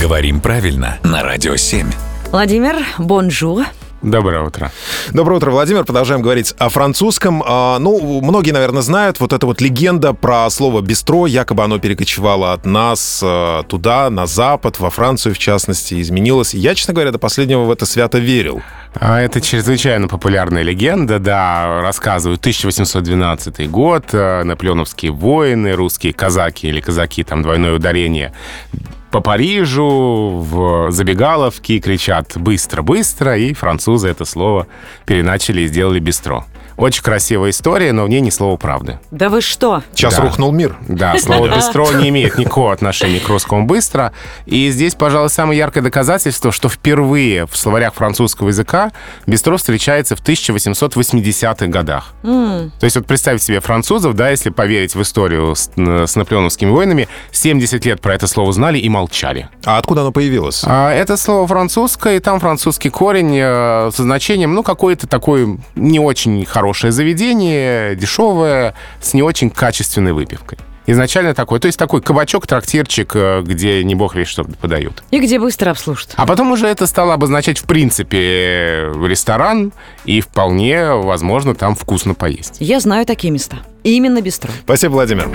Говорим правильно на Радио 7. Владимир, bonjour. Доброе утро. Доброе утро, Владимир. Продолжаем говорить о французском. А, ну, многие, наверное, знают вот эта вот легенда про слово «бистро». Якобы оно перекочевало от нас а, туда, на запад, во Францию, в частности, изменилось. Я, честно говоря, до последнего в это свято верил. А, Это чрезвычайно популярная легенда, да, рассказывают 1812 год, наполеоновские воины, русские казаки или казаки, там двойное ударение, по Парижу, в забегаловке кричат «быстро-быстро», и французы это слово переначали и сделали «бистро». Очень красивая история, но в ней ни слова правды. Да вы что? Сейчас Да. рухнул мир. Да, слово «бистро» не имеет никакого отношения к русскому «быстро». И здесь, пожалуй, самое яркое доказательство, что впервые в словарях французского языка «бистро» встречается в 1880-х годах. То есть вот представьте себе французов, да, если поверить в историю с, с наполеоновскими войнами, 70 лет про это слово знали и молчали. А откуда оно появилось? А, Это слово французское, и там французский корень э, со значением, ну, какое-то такое не очень хорошее заведение, дешевое, с не очень качественной выпивкой. Изначально такой, то есть такой кабачок, трактирчик, э, где не бог весь что подают. И где быстро обслужат? А потом уже это стало обозначать, в принципе, ресторан, и вполне возможно там вкусно поесть. Я знаю такие места. Именно бистро. Спасибо, Владимир.